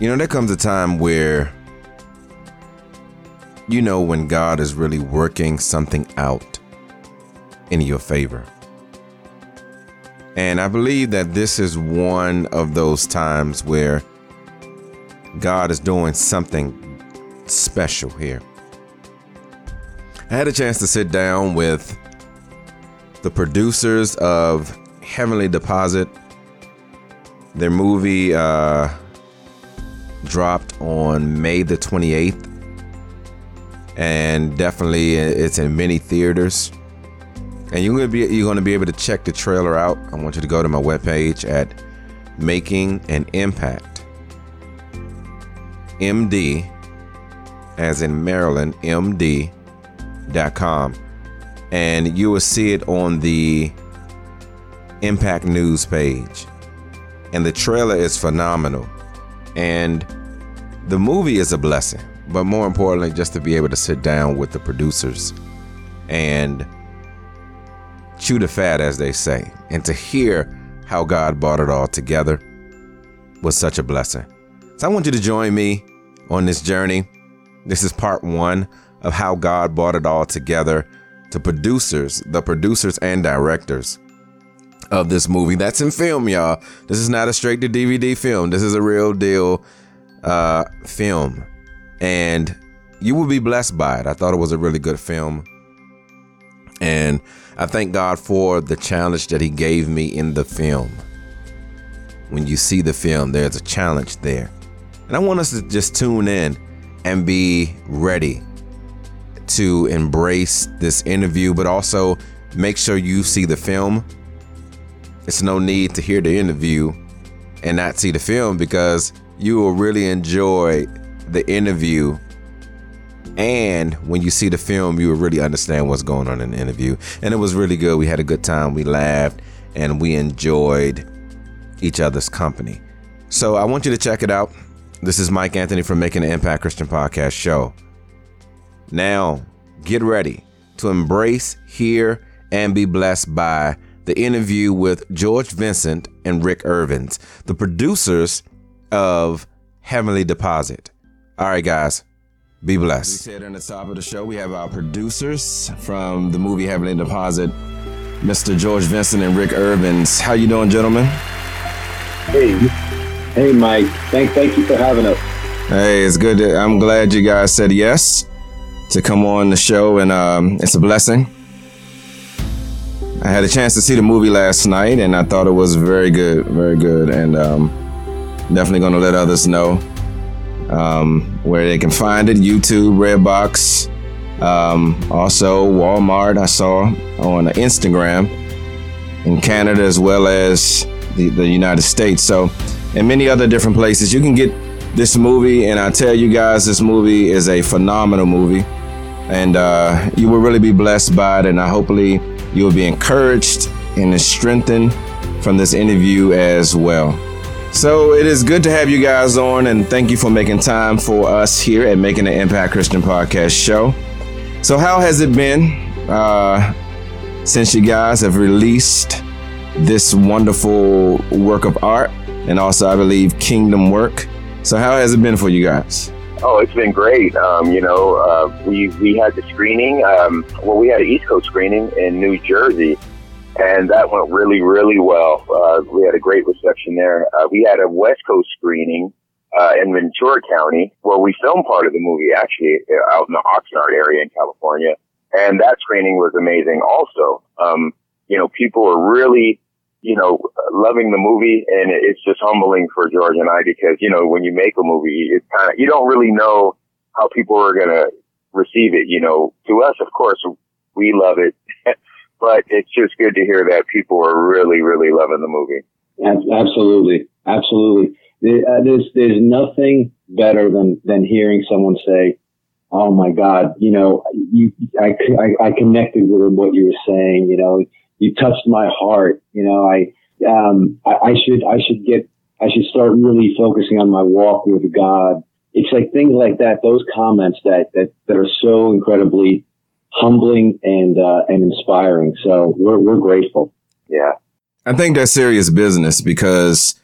You know, there comes a time where you know when God is really working something out in your favor. And I believe that this is one of those times where God is doing something special here. I had a chance to sit down with the producers of Heavenly Deposit. Their movie uh, dropped on May the 28th, and definitely it's in many theaters. And you're gonna be you're gonna be able to check the trailer out. I want you to go to my webpage at Making an Impact. MD, as in Maryland, MD.com. And you will see it on the Impact News page. And the trailer is phenomenal. And the movie is a blessing, but more importantly, just to be able to sit down with the producers and chew the fat, as they say, and to hear how God brought it all together was such a blessing. So I want you to join me on this journey. This is part one of how God brought it all together to producers, the producers and directors of this movie. That's in film, y'all. This is not a straight to DVD film. This is a real deal uh, film, and you will be blessed by it. I thought it was a really good film, and I thank God for the challenge that He gave me in the film. When you see the film, there's a challenge there, and I want us to just tune in and be ready to embrace this interview, but also make sure you see the film. It's no need to hear the interview and not see the film because you will really enjoy the interview. And when you see the film, you will really understand what's going on in the interview. And it was really good. We had a good time. We laughed and we enjoyed each other's company. So I want you to check it out. This is Mike Anthony from Making an Impact Christian Podcast Show. Now, get ready to embrace, hear, and be blessed by the interview with George Vincent and Rick Irvins, the producers of Heavenly Deposit. All right, guys, be blessed. We said in the top of the show, we have our producers from the movie Heavenly Deposit, Mr. George Vincent and Rick Ervins. How you doing, gentlemen? Hey, hey, Mike. Thank, thank you for having us. Hey, it's good. To, I'm glad you guys said yes to come on the show, and um, it's a blessing. I had a chance to see the movie last night, and I thought it was very good, very good, and um, definitely going to let others know um, where they can find it. YouTube, Redbox, um, also Walmart. I saw on Instagram in Canada as well as the, the United States. So, and many other different places. You can get this movie, and I tell you guys, this movie is a phenomenal movie, and uh, you will really be blessed by it. And I hopefully you will be encouraged and strengthened from this interview as well. So it is good to have you guys on, and thank you for making time for us here at Making an Impact Christian Podcast Show. So, how has it been uh, since you guys have released this wonderful work of art and also, I believe, kingdom work? So, how has it been for you guys? Oh, it's been great. Um, you know, uh, we we had the screening. Um, well, we had an East Coast screening in New Jersey, and that went really, really well. Uh, we had a great reception there. Uh, we had a West Coast screening uh, in Ventura County where we filmed part of the movie actually uh, out in the Oxnard area in California, and that screening was amazing. Also, um, you know, people were really, you know, loving the movie, and it's just humbling for George and I because you know when you make a movie, it's kind of you don't really know how people are gonna receive it. You know, to us, of course, we love it. but it's just good to hear that people are really, really loving the movie. Absolutely, absolutely. Uh, there's there's nothing better than than hearing someone say, "Oh my God, you know, you I, I, I connected with what you were saying. You know, you touched my heart. You know, I um I, I should I should get I should start really focusing on my walk with God. It's like things like that, those comments that that that are so incredibly humbling and uh, and inspiring. So we're we're grateful. Yeah, I think that's serious business because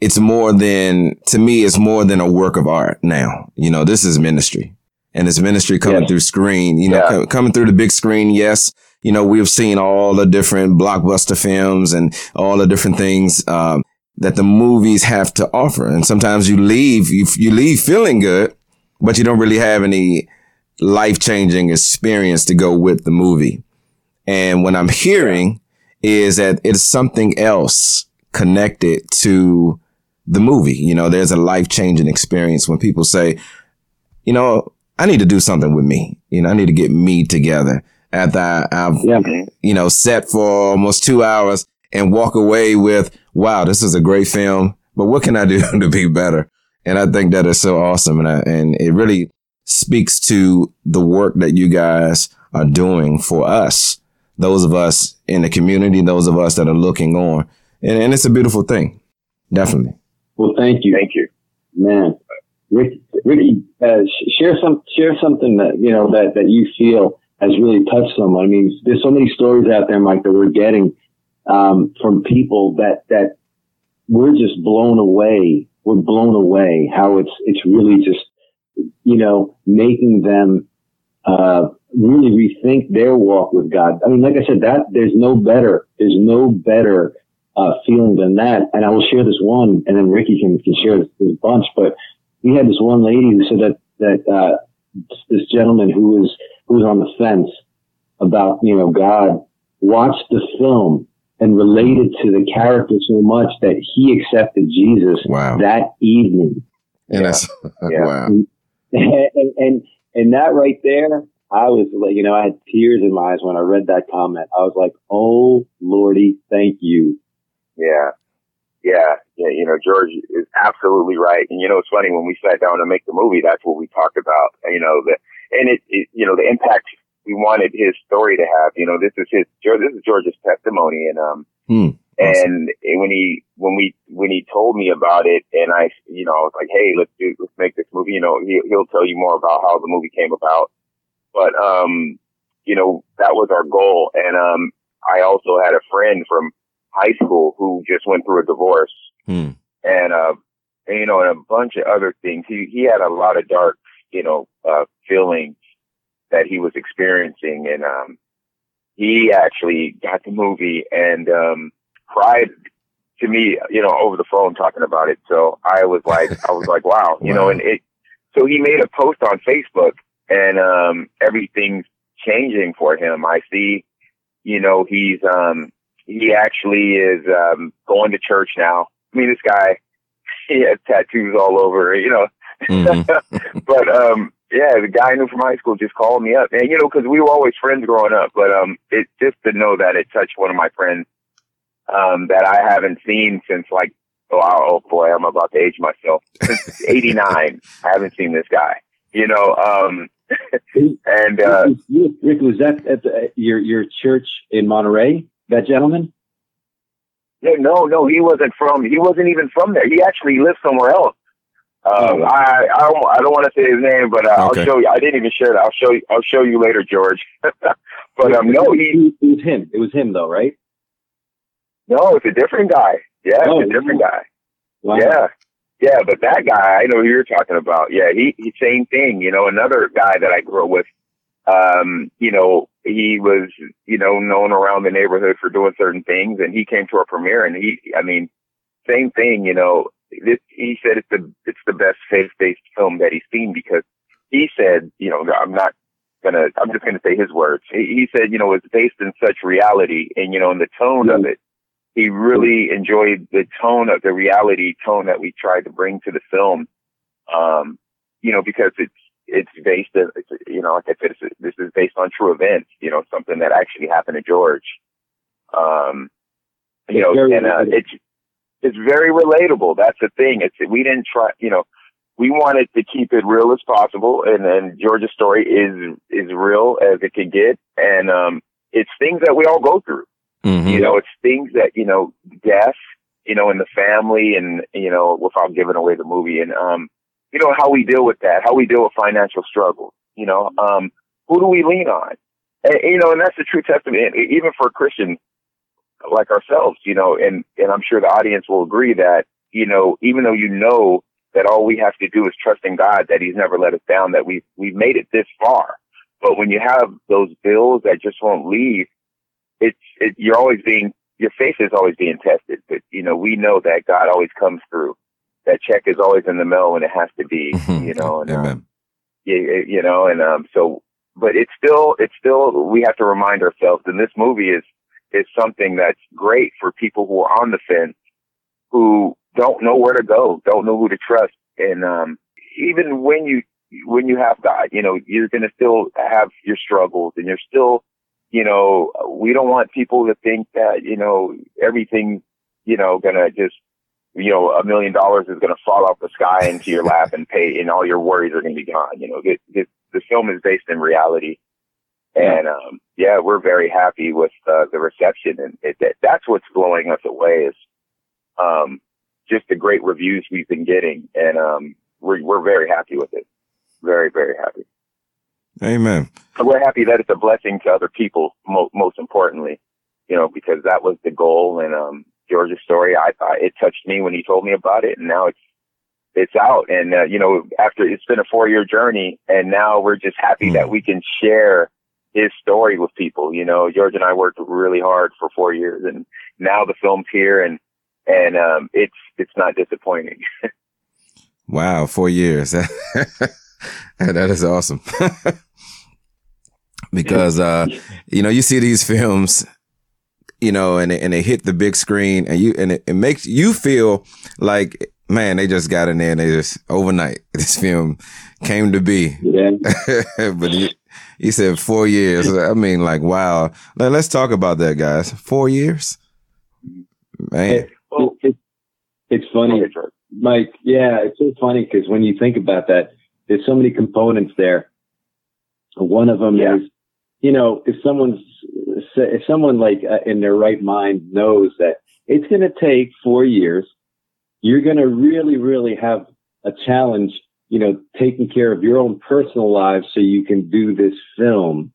it's more than to me it's more than a work of art now you know this is ministry and it's ministry coming through screen you know yeah. coming through the big screen yes you know we've seen all the different blockbuster films and all the different things um, that the movies have to offer and sometimes you leave you, you leave feeling good but you don't really have any life-changing experience to go with the movie and what i'm hearing is that it's something else connected to the movie. You know, there's a life changing experience when people say, you know, I need to do something with me. You know, I need to get me together after I, have yeah. you know, set for almost two hours and walk away with, wow, this is a great film, but what can I do to be better? And I think that is so awesome. And, I, and it really speaks to the work that you guys are doing for us, those of us in the community, those of us that are looking on. And, and it's a beautiful thing. Definitely. Well, thank you. Thank you, man. Rick, Ricky, uh, share some share something that you know that that you feel has really touched someone. I mean, there's so many stories out there, Mike, that we're getting um, from people that that we're just blown away. We're blown away how it's it's really just you know making them uh, really rethink their walk with God. I mean, like I said, that there's no better there's no better uh, feeling than that. And I will share this one, and then Ricky can, can share this, this bunch. But we had this one lady who said that that uh, this gentleman who was who was on the fence about you know God watched the film and related to the character so much that he accepted Jesus wow. that evening. And yeah. that's yeah. wow. And, and, and that right there, I was like, you know, I had tears in my eyes when I read that comment. I was like, "Oh Lordy, thank you yeah. Yeah. Yeah. You know, George is absolutely right. And, you know, it's funny when we sat down to make the movie, that's what we talked about. You know, the, and it, it you know, the impact we wanted his story to have. You know, this is his, this is George's testimony. And, um, hmm. And when he, when we, when he told me about it and I, you know, I was like, Hey, let's do, let's make this movie. You know, he, he'll tell you more about how the movie came about. But, um, you know, that was our goal. And, um, I also had a friend from high school who just went through a divorce hmm. and, uh, and, you know, and a bunch of other things. He, he had a lot of dark, you know, uh, feelings that he was experiencing. And, um, he actually got the movie and, um, cried to me, you know, over the phone talking about it. So I was like, I was like, wow, you wow. know, and it, so he made a post on Facebook and, um, everything's changing for him. I see, you know, he's, um, he actually is um, going to church now. I mean, this guy, he has tattoos all over, you know. Mm-hmm. but um, yeah, the guy I knew from high school just called me up, and you know, because we were always friends growing up. But um, it just to know that it touched one of my friends um, that I haven't seen since like oh, oh boy, I'm about to age myself since '89. I haven't seen this guy, you know. Um, and uh, Rick, was that at the, your your church in Monterey? that gentleman? Yeah, no, no, he wasn't from. He wasn't even from there. He actually lived somewhere else. Um, oh. I I don't, I don't want to say his name, but uh, okay. I'll show you. I didn't even share that. I'll show you. I'll show you later, George. but um, no, he. It was him. It was him, though, right? No, it's a different guy. Yeah, oh, it's a different guy. Wow. Yeah, yeah, but that guy, I know who you're talking about. Yeah, he, he same thing. You know, another guy that I grew up with. Um, you know, he was, you know, known around the neighborhood for doing certain things and he came to our premiere and he, I mean, same thing, you know, this, he said it's the, it's the best faith-based film that he's seen because he said, you know, I'm not gonna, I'm just gonna say his words. He, he said, you know, it's based in such reality and, you know, in the tone of it, he really enjoyed the tone of the reality tone that we tried to bring to the film. Um, you know, because it's, it's based, it's, you know, like I said, this is based on true events, you know, something that actually happened to George. Um, you know, and, uh, it's, it's very relatable. That's the thing. It's, we didn't try, you know, we wanted to keep it real as possible. And then George's story is, is real as it can get. And, um, it's things that we all go through. Mm-hmm. You know, it's things that, you know, death, you know, in the family and, you know, without giving away the movie and, um, you know, how we deal with that, how we deal with financial struggle. You know, um, who do we lean on? And, you know, and that's the true testament, even for Christians like ourselves, you know, and, and I'm sure the audience will agree that you know, even though you know that all we have to do is trust in God that He's never let us down, that we we've made it this far. But when you have those bills that just won't leave, it's it, you're always being your faith is always being tested. But you know, we know that God always comes through. That check is always in the mail when it has to be. You know, and, Amen. Um, you, you know, and um, so, but it's still, it's still, we have to remind ourselves, and this movie is is something that's great for people who are on the fence, who don't know where to go, don't know who to trust, and um, even when you when you have God, you know, you're going to still have your struggles, and you're still, you know, we don't want people to think that you know everything, you know, gonna just you know, a million dollars is to fall off the sky into your lap and pay, and all your worries are to be gone. You know, it, it, the film is based in reality, and um, yeah, we're very happy with uh, the reception, and it, that, that's what's blowing us away is um, just the great reviews we've been getting, and um, we're we're very happy with it. Very very happy. Amen. And we're happy that it's a blessing to other people. Mo- most importantly, you know, because that was the goal, and um, George's story. I, I it touched me when he told me about it, and now it's it's out. And uh, you know, after it's been a four year journey, and now we're just happy Mm. that we can share his story with people. You know, George and I worked really hard for four years, and now the film's here, and and um, it's it's not disappointing. Wow, four years. that is awesome. because uh, you know, you see these films, you know, and they, and they hit the big screen, and you and it, it makes you feel like, man, they just got in there and they just overnight this film came to be. Yeah. but he, he said four years. I mean, like, wow. Now, let's talk about that, guys. Four years, man. well, It- it's funny, Mike. Yeah, it's so funny because when you think about that, there's so many components there. One of them Yeah. is, you know, if someone's if someone like uh, in their right mind knows that it's going to take four years, you're going to really, really have a challenge. You know, taking care of your own personal lives so you can do this film.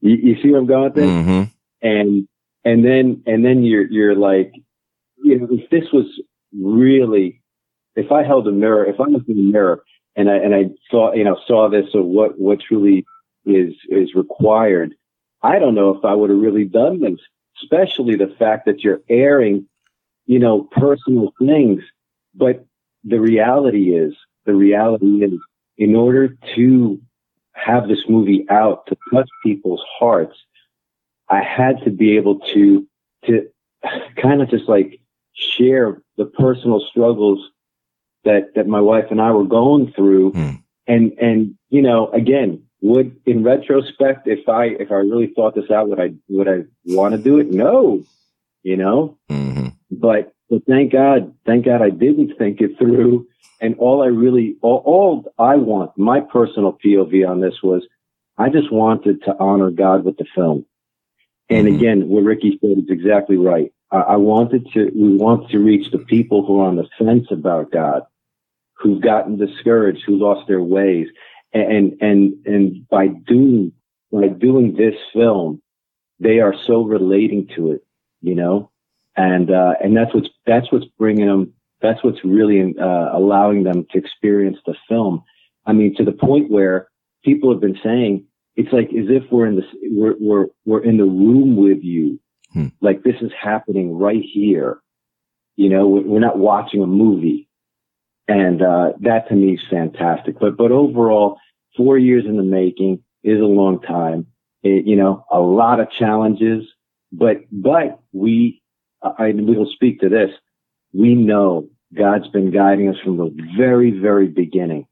You, you see where I'm going with this? hmm and and then and then you're you're like you know if this was really if I held a mirror if I was in the mirror and I and I saw you know saw this or what what truly is is required. I don't know if I would have really done this especially the fact that you're airing you know personal things. But the reality is the reality is in order to have this movie out to touch people's hearts I had to be able to to kind of just like share the personal struggles that that my wife and I were going through. Hmm. and and you know again would in retrospect if I if I really thought this out would I would I want to do it? No. You know? Hmm but but thank God thank God I didn't think it through. And all I really all, all I want my personal POV on this was I just wanted to honor God with the film. And Mhm. again, what Ricky said is exactly right. I, I wanted to, we want to reach the people who are on the fence about God, who've gotten discouraged, who lost their ways. And, and, and by doing, by doing this film, they are so relating to it, you know? And, uh, and that's what's, that's what's bringing them, that's what's really, uh, allowing them to experience the film. I mean, to the point where people have been saying, it's like as if we're in this we're we're we're in the room with you Hmm. like this is happening right here you know we're we're not watching a movie and uh that to me is fantastic but but overall four years in the making is a long time It- you know a lot of challenges but but we I we'll speak to this we know God's been guiding us from the very very beginning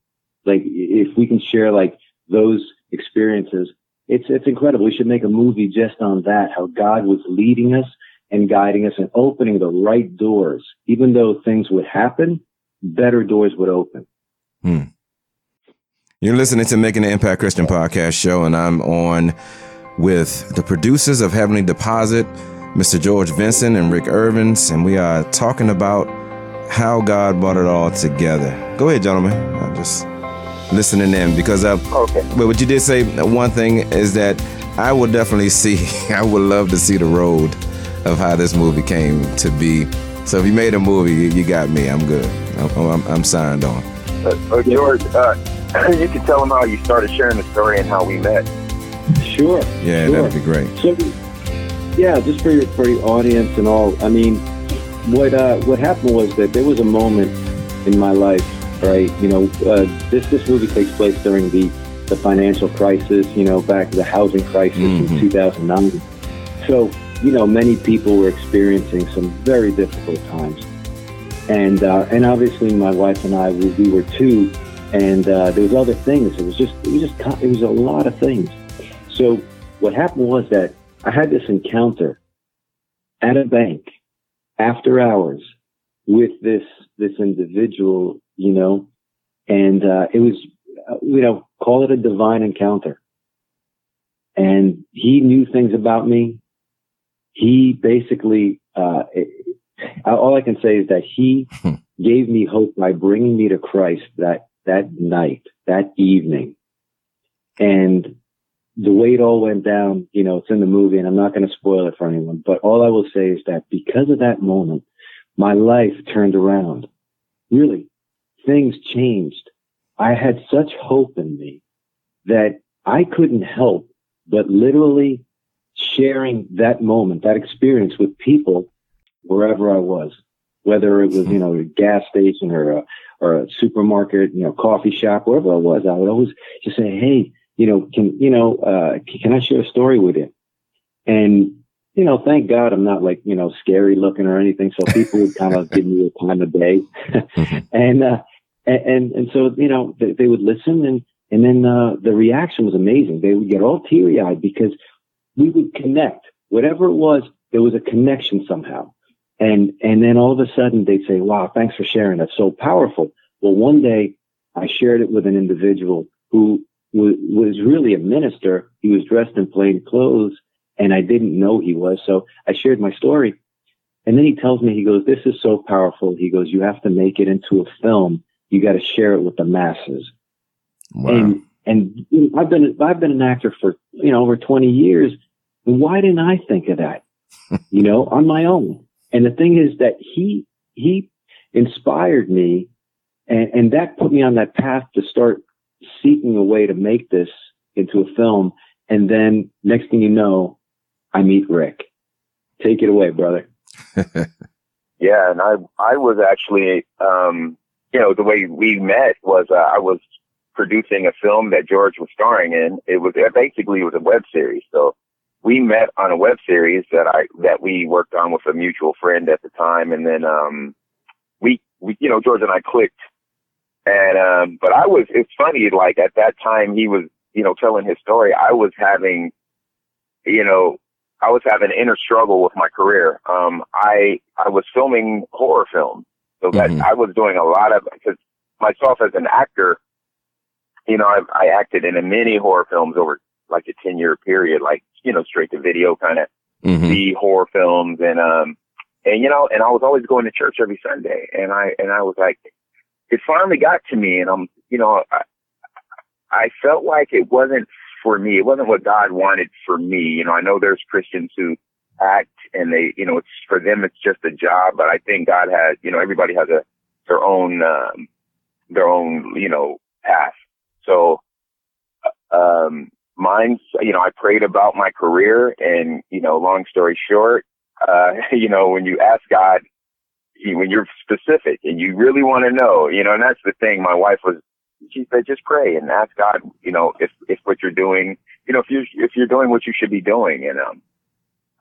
like if we can share like those experiences it's it's incredible. We should make a movie just on that, how God was leading us and guiding us and opening the right doors. Even though things would happen, better doors would open. You're listening to Making an Impact Christian Podcast Show, and I'm on with the producers of Heavenly Deposit, Mr. George Vincent and Rick Irvins, and we are talking about how God brought it all together. Go ahead, gentlemen. I'm just listening in because uh, Okay. but what you did say one thing is that I would definitely see I would love to see the road of how this movie came to be So if you made a movie, you, you got me. I'm good. I'm, I'm, I'm signed on. Uh, uh, George, uh, you can tell them how you started sharing the story and how we met. Sure. Yeah, sure. that'd be great. So, yeah, just for your, for the audience and all. I mean, what uh, what happened was that there was a moment in my life, right? You know, uh, this this movie takes place during the the financial crisis. You know, back to the housing crisis Mhm. in 2009. So, you know, many people were experiencing some very difficult times, and uh, and obviously my wife and I we, we were too. And uh, there was other things. It was just it was just it was a lot of things. So what happened was that I had this encounter at a bank after hours with this this individual, you know, and uh, it was, uh, you know, call it a divine encounter. And he knew things about me. He basically, uh, it, all I can say is that he gave me hope by bringing me to Christ that that night, that evening, and the way it all went down, you know, it's in the movie and I'm not going to spoil it for anyone, but all I will say is that because of that moment, my life turned around. Really, things changed. I had such hope in me that I couldn't help but literally sharing that moment, that experience with people wherever I was, whether it was, you know, a gas station or a, or a supermarket, you know, coffee shop, wherever I was, I would always just say, Hey, you know, can, you know, uh, can I share a story with you? And, you know, thank God I'm not like, you know, scary looking or anything. So people would kind of give me a time of day. and, uh, and, and so, you know, they, they would listen and, and then, uh, the reaction was amazing. They would get all teary eyed because we would connect. Whatever it was, there was a connection somehow. And, and then all of a sudden they'd say, wow, thanks for sharing. That's so powerful. Well, one day I shared it with an individual who wa- was really a minister. He was dressed in plain clothes and I didn't know he was. So I shared my story. And then he tells me, he goes, this is so powerful. He goes, you have to make it into a film. You got to share it with the masses. Wow. And, and I've been, I've been an actor for, you know, over 20 years. Why didn't I think of that? you know, on my own. And the thing is that he, he inspired me and, and that put me on that path to start seeking a way to make this into a film. And then next thing you know, I meet Rick. Take it away, brother. Yeah, and I I was actually um you know the way we met was uh, I was producing a film that George was starring in. It was uh, basically it was a web series. So we met on a web series that I that we worked on with a mutual friend at the time, and then um we we you know George and I clicked, and um but I was it's funny like at that time he was you know telling his story I was having you know I was having an inner struggle with my career. Um, I I was filming horror films, so that Mhm. I was doing a lot of because myself as an actor, you know, I, I acted in a many horror films over like a ten year period, like you know, straight to video kind of Mhm. the horror films, and um, and you know, and I was always going to church every Sunday, and I and I was like, it finally got to me, and I'm, you know, I, I felt like it wasn't for me. It wasn't what God wanted for me. You know, I know there's Christians who act and they, you know, it's for them, it's just a job, but I think God has, you know, everybody has a, their own, um, their own, you know, path. So, um, mine's, you know, I prayed about my career and, you know, long story short, uh, you know, when you ask God, he- when you're specific and you really want to know, you know, and that's the thing. My wife was, she said, just pray and ask God, you know, if, if what you're doing, you know, if you're, if you're doing what you should be doing. And, um,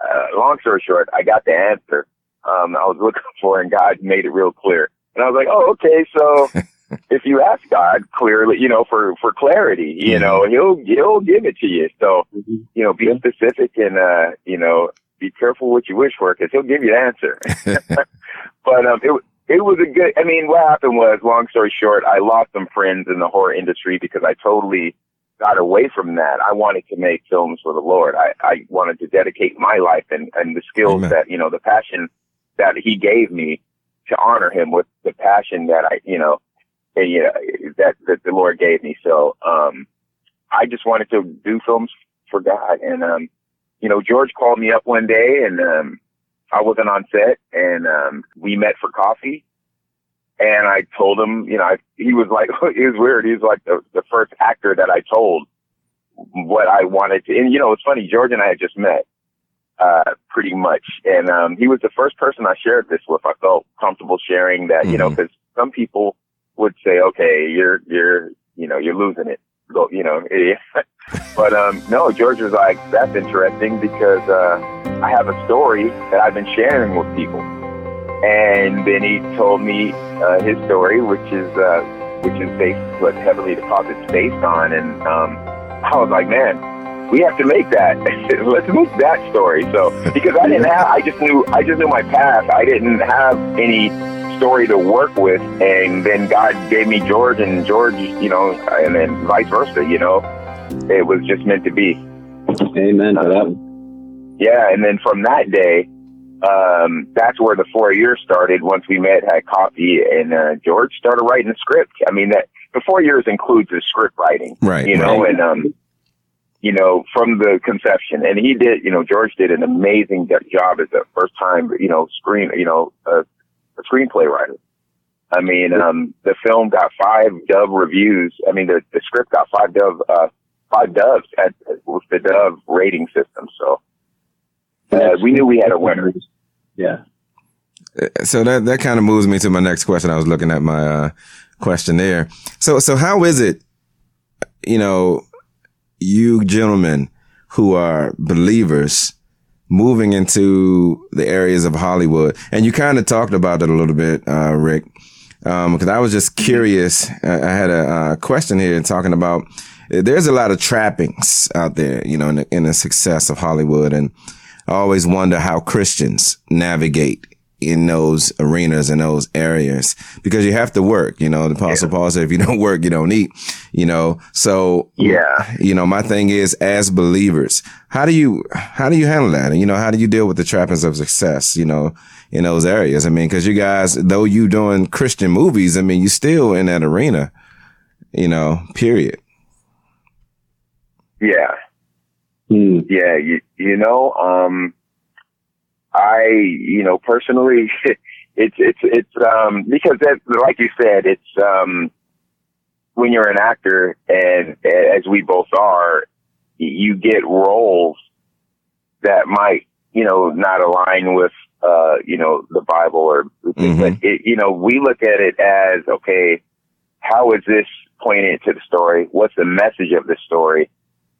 uh, long story short, I got the answer, um, I was looking for and God made it real clear. And I was like, oh, okay. So if you ask God clearly, you know, for, for clarity, you know, he'll, he'll give it to you. So, Mhm. you know, be specific and, uh, you know, be careful what you wish for because he'll give you the answer. but, um, it, it was a good, I mean, what happened was, long story short, I lost some friends in the horror industry because I totally got away from that. I wanted to make films for the Lord. I, I wanted to dedicate my life and, and the skills Amen. that, you know, the passion that he gave me to honor him with the passion that I, you know, and, you know, that, that the Lord gave me. So, um, I just wanted to do films for God. And, um, you know, George called me up one day and, um, I wasn't on set, and um, we met for coffee. And I told him, you know, I, he was like, it was weird. He was like the, the first actor that I told what I wanted to. And you know, it's funny. George and I had just met, uh, pretty much, and um, he was the first person I shared this with. I felt comfortable sharing that, mm-hmm. you know, mm-hmm. some people would say, okay, you're you're you know you're losing it, go, you know. but um, no, George was like, that's interesting because uh, I have a story that I've been sharing with people. And then he told me uh, his story, which is uh, which is based what Heavenly Deposit's based on, and um, I was like, man, we have to make that. Let's make that story. So because I didn't have, I just knew, I just knew my past. I didn't have any story to work with, and then God gave me George, and George, you know, and then vice versa. You know, it was just meant to be. Amen to that. Yeah, and then from that day, um, that's where the four years started. Once we met, had coffee, and uh, George started writing the script. I mean, that the four years includes the script writing, right? You know, right. and um, you know, from the conception, and he did. You know, George did an amazing job as a first time, you know, screen, you know, a, a screenplay writer. I mean, um, the film got five Dove reviews. I mean, the, the script got five Dove, uh, five Doves at, with the Dove rating system. So uh, we knew we had a winner. Yeah. So that that kind of moves me to my next question. I was looking at my uh, questionnaire. So so how is it, you know, you gentlemen who are believers moving into the areas of Hollywood, and you kind of talked about it a little bit, uh, Rick, because um, I was just curious. I, I had a, a question here talking about there's a lot of trappings out there, you know, in the, in the success of Hollywood, and I always wonder how Christians navigate in those arenas and those areas because you have to work. You know, the Apostle yeah. Paul said, if you don't work, you don't eat, you know. So, yeah, you know, my thing is as believers, how do you, how do you handle that? And, you know, how do you deal with the trappings of success, you know, in those areas? I mean, cause you guys, though you doing Christian movies, I mean, you still in that arena, you know, period. Yeah. Mm. Yeah. You, you know, um, I, you know, personally, it's it's it's um because that, like you said, it's um when you're an actor and as we both are, you get roles that might, you know, not align with uh, you know, the Bible or mm-hmm. but it, you know, we look at it as okay, how is this pointing to the story? What's the message of the story?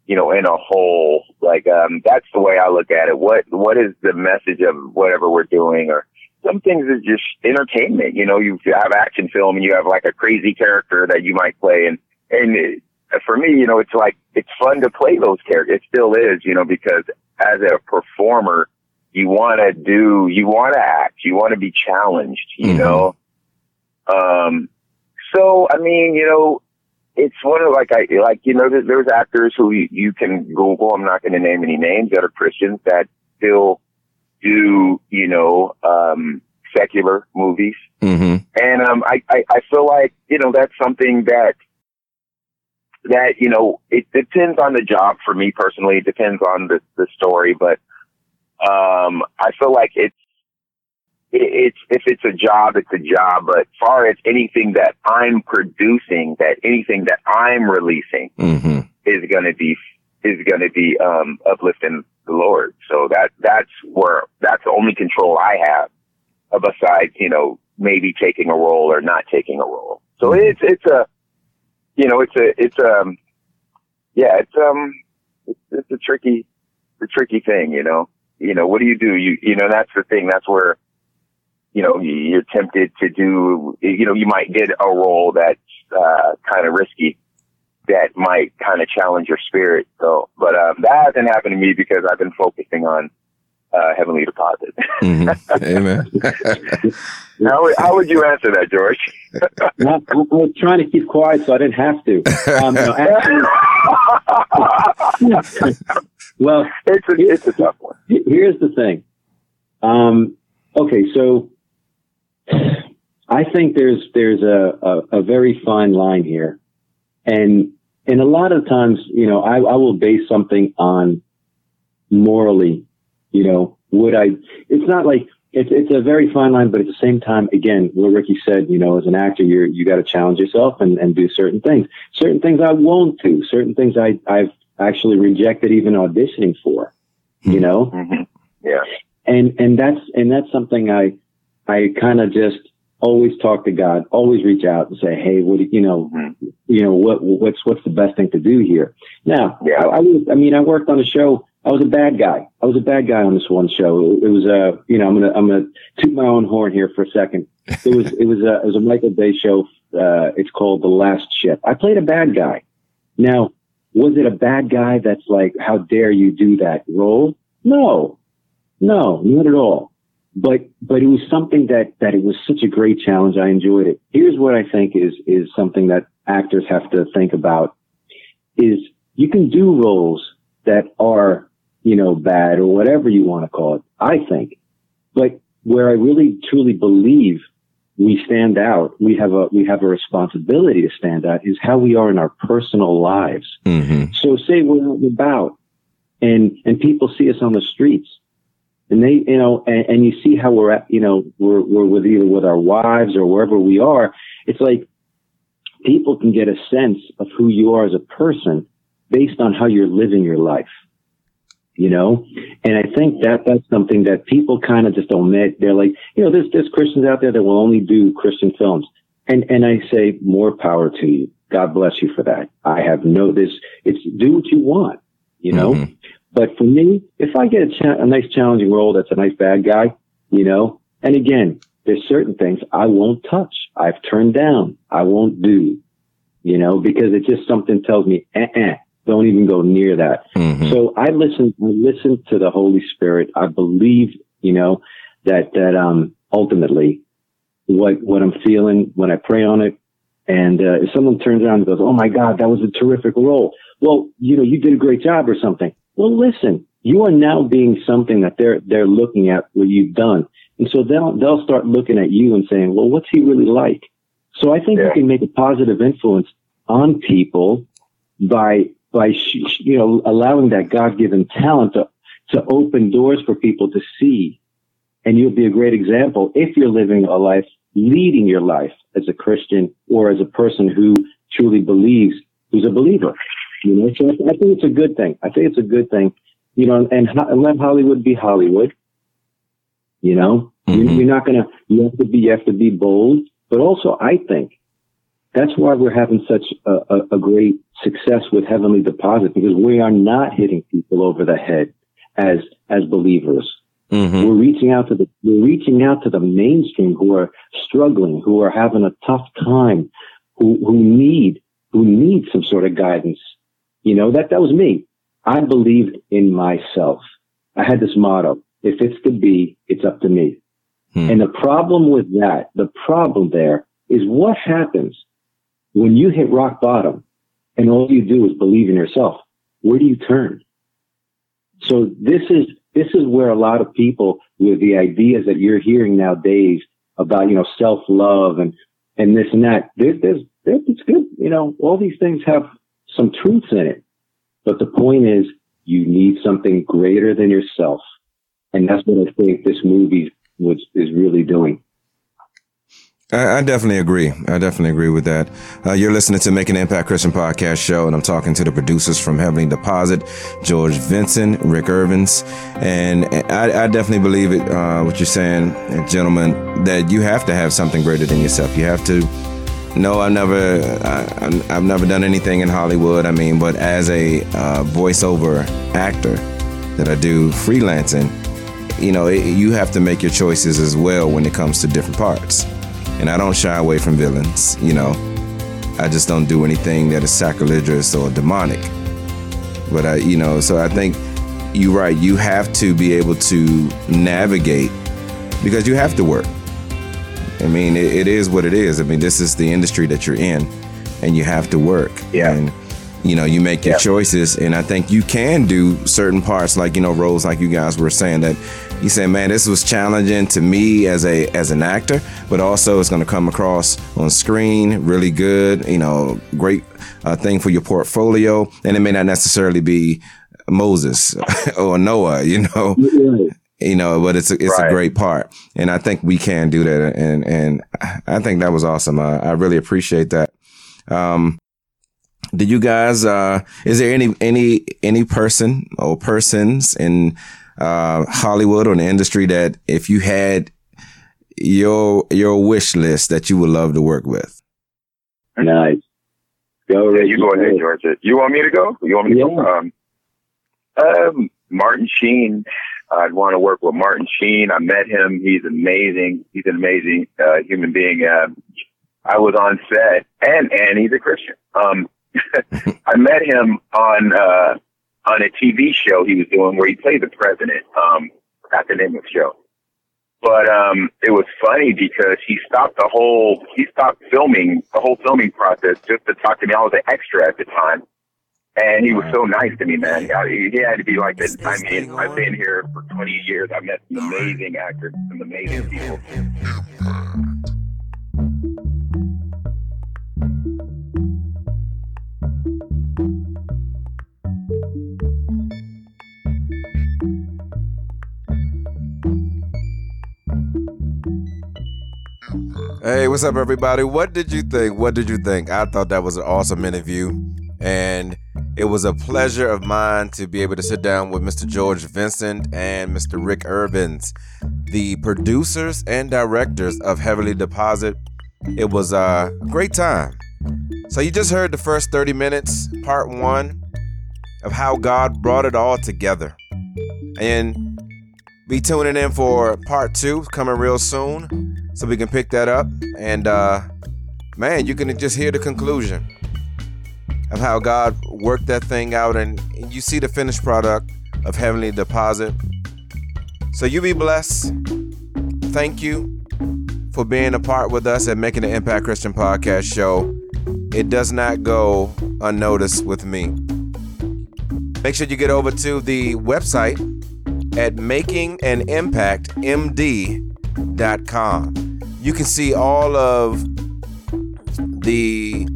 You know, in a whole. Like, um, that's the way I look at it. What, what is the message of whatever we're doing? Or some things is just entertainment. You know, you have action film and you have like a crazy character that you might play. And, and it, for me, you know, it's like, it's fun to play those characters. It still is, you know, because as a performer, you want to do, you want to act, you want to be challenged, you mm-hmm. know? Um, so, I mean, you know, it's one of like I like you know there's actors who you, you can Google. I'm not going to name any names that are Christians that still do you know um, secular movies, mm-hmm. and um, I, I I feel like you know that's something that that you know it depends on the job for me personally. It depends on the the story, but um, I feel like it's it's if it's a job, it's a job. But far as anything that I'm producing, that anything that I'm releasing mm-hmm. is going to be is going to be um, uplifting the Lord. So that that's where that's the only control I have, besides you know maybe taking a role or not taking a role. So mm-hmm. it's it's a you know it's a it's um yeah it's um it's, it's a tricky a tricky thing you know you know what do you do you you know that's the thing that's where you know, you're tempted to do, you know, you might get a role that's uh, kind of risky that might kind of challenge your spirit. So, but um, that hasn't happened to me because I've been focusing on uh, heavenly deposit. mm-hmm. Amen. how, how would you answer that, George? well, I was trying to keep quiet so I didn't have to. Um, no, actually, well, it's a, it's a tough one. Here's the thing. Um, okay, so I think there's there's a, a, a, very fine line here, and and a lot of times, you know, I, I will base something on morally, you know, would I? It's not like it's it's a very fine line, but at the same time, again, what Ricky said, you know, as an actor, you you got to challenge yourself and, and do certain things. Certain things I won't do. Certain things I I've actually rejected even auditioning for. You know. Mm-hmm. Yeah. And and that's and that's something I I kind of just always talk to God, always reach out and say, Hey, what you know, mm-hmm. you know, what, what's, what's the best thing to do here? Now, yeah. I, I was, I mean, I worked on a show. I was a bad guy. I was a bad guy on this one show. It was, uh, you know, I'm going to, I'm going to toot my own horn here for a second. It was, it was a, it was a Michael Bay show. Uh, it's called The Last Ship. I played a bad guy. Now, was it a bad guy that's like, how dare you do that role? No, no, not at all but but it was something that that it was such a great challenge. I enjoyed it. Here's what I think is is something that actors have to think about is you can do roles that are you know bad or whatever you want to call it. I think, but where I really truly believe we stand out, we have a we have a responsibility to stand out is how we are in our personal lives. Mm-hmm. So say we're out and about and and people see us on the streets and they, you know, and, and, you see how we're at, you know, we're, we're with either with our wives or wherever we are. It's like people can get a sense of who you are as a person based on how you're living your life, you know? And I think that that's something that people kind of just omit. They're like, you know, there's, there's Christians out there that will only do Christian films. And, and I say more power to you. God bless you for that. I have no, this, it's do what you want, you know? Mm-hmm. But for me, if I get a, cha- a nice challenging role that's a nice bad guy, you know, and again, there's certain things I won't touch. I've turned down. I won't do, you know, because it just something tells me, eh, eh, don't even go near that. Mm-hmm. So I listen, I listen to the Holy Spirit. I believe, you know, that, that, um, ultimately what, what I'm feeling when I pray on it. And, uh, if someone turns around and goes, Oh my God, that was a terrific role. Well, you know, you did a great job or something. Well, listen, you are now being something that they're, they're looking at what you've done. And so they'll, they'll start looking at you and saying, well, what's he really like? So I think yeah. you can make a positive influence on people by, by, you know, allowing that God given talent to, to open doors for people to see. And you'll be a great example if you're living a life, leading your life as a Christian or as a person who truly believes, who's a believer. You know, so I, I think it's a good thing. I think it's a good thing. You know, and, and let Hollywood be Hollywood. You know, mm-hmm. you're not gonna. You have to be. You have to be bold. But also, I think that's why we're having such a, a, a, great success with Heavenly Deposit because we are not hitting people over the head as as believers. Mm-hmm. We're reaching out to the we're reaching out to the mainstream who are struggling, who are having a tough time, who who need who need some sort of guidance you know, that, that was me. I believed in myself. I had this motto. If it's to be, it's up to me. Hmm. And the problem with that, the problem there is what happens when you hit rock bottom and all you do is believe in yourself. Where do you turn? So this is, this is where a lot of people with the ideas that you're hearing nowadays about, you know, self love and, and this and that, there's, there's, it's good. You know, all these things have some truths in it. But the point is, you need something greater than yourself. And that's what I think this movie was, is really doing. I, definitely agree. I definitely agree with that. Uh, you're listening to Making Impact Christian Podcast Show, and I'm talking to the producers from Heavenly Deposit, George Vincent, Rick Ervins, and I, I definitely believe it. Uh, what you're saying, gentlemen, that you have to have something greater than yourself. You have to no, I've never, I, have never done anything in Hollywood. I mean, but as a uh, voiceover actor that I do freelancing, you know, it, you have to make your choices as well when it comes to different parts. And I don't shy away from villains. You know, I just don't do anything that is sacrilegious or demonic. But I, you know, so I think you're right. You have to be able to navigate because you have to work. I mean, it, it is what it is. I mean, this is the industry that you're in, and you have to work. Yeah. And you know, you make your yeah. choices, and I think you can do certain parts, like you know, roles like you guys were saying that. You said, man, this was challenging to me as a as an actor, but also it's going to come across on screen really good. You know, great uh, thing for your portfolio, and it may not necessarily be Moses or Noah. You know, you know, but it's a, it's Right. a great part, and I think we can do that, and and I think that was awesome. I, I really appreciate that. Um, did you guys? Uh, is there any any any person or persons in uh, Hollywood or in the industry that if you had your your wish list that you would love to work with? Nice. Go, Yeah, Rick. you go ahead, George. You want me to go? You want me to Yeah. go? Um, um, Martin Sheen. I'd want to work with Martin Sheen. I met him. He's amazing. He's an amazing uh, human being. Um, I was on set, and and he's a Christian. Um, I met him on uh, on a TV show he was doing where he played the president. Um, forgot the name of the show. But um, it was funny because he stopped the whole he stopped filming the whole filming process just to talk to me. I was an extra at the time, and he was so nice to me, man. He, he had to be like this. I mean, I've been here for 20 years. I met some amazing actors, some amazing people. Hey, what's up, everybody? What did you think? What did you think? I thought that was an awesome interview, and it was a pleasure of mine to be able to sit down with Mr. George Vincent and Mr. Rick Urbans, the producers and directors of Heavenly Deposit. It was a great time. So, you just heard the first 30 minutes, part one, of how God brought it all together. And be tuning in for part two coming real soon so we can pick that up and uh man you can just hear the conclusion of how god worked that thing out and you see the finished product of heavenly deposit. So you be blessed. Thank you for being a part with us at making the impact christian podcast show. It does not go unnoticed with me. Make sure you get over to the website at makinganimpactmd.com. You can see all of the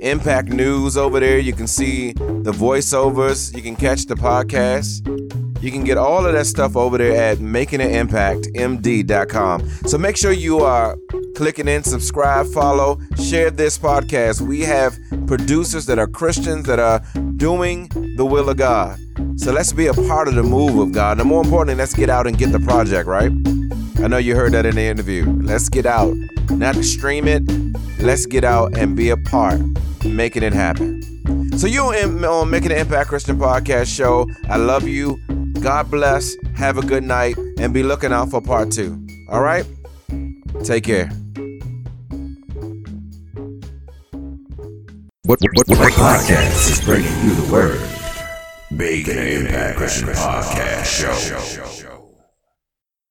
impact news over there. You can see the voiceovers. You can catch the podcast. You can get all of that stuff over there at makinganimpactmd.com. So make sure you are clicking in, subscribe, follow, share this podcast. We have producers that are Christians that are doing the will of God. So let's be a part of the move of God. And more importantly, let's get out and get the project, right? I know you heard that in the interview. Let's get out, not stream it. Let's get out and be a part, making it happen. So you on Making an Impact Christian Podcast Show. I love you. God bless. Have a good night, and be looking out for part two. All right. Take care. What, what, what, podcast is bringing you the word? Making Impact Christian Podcast Show.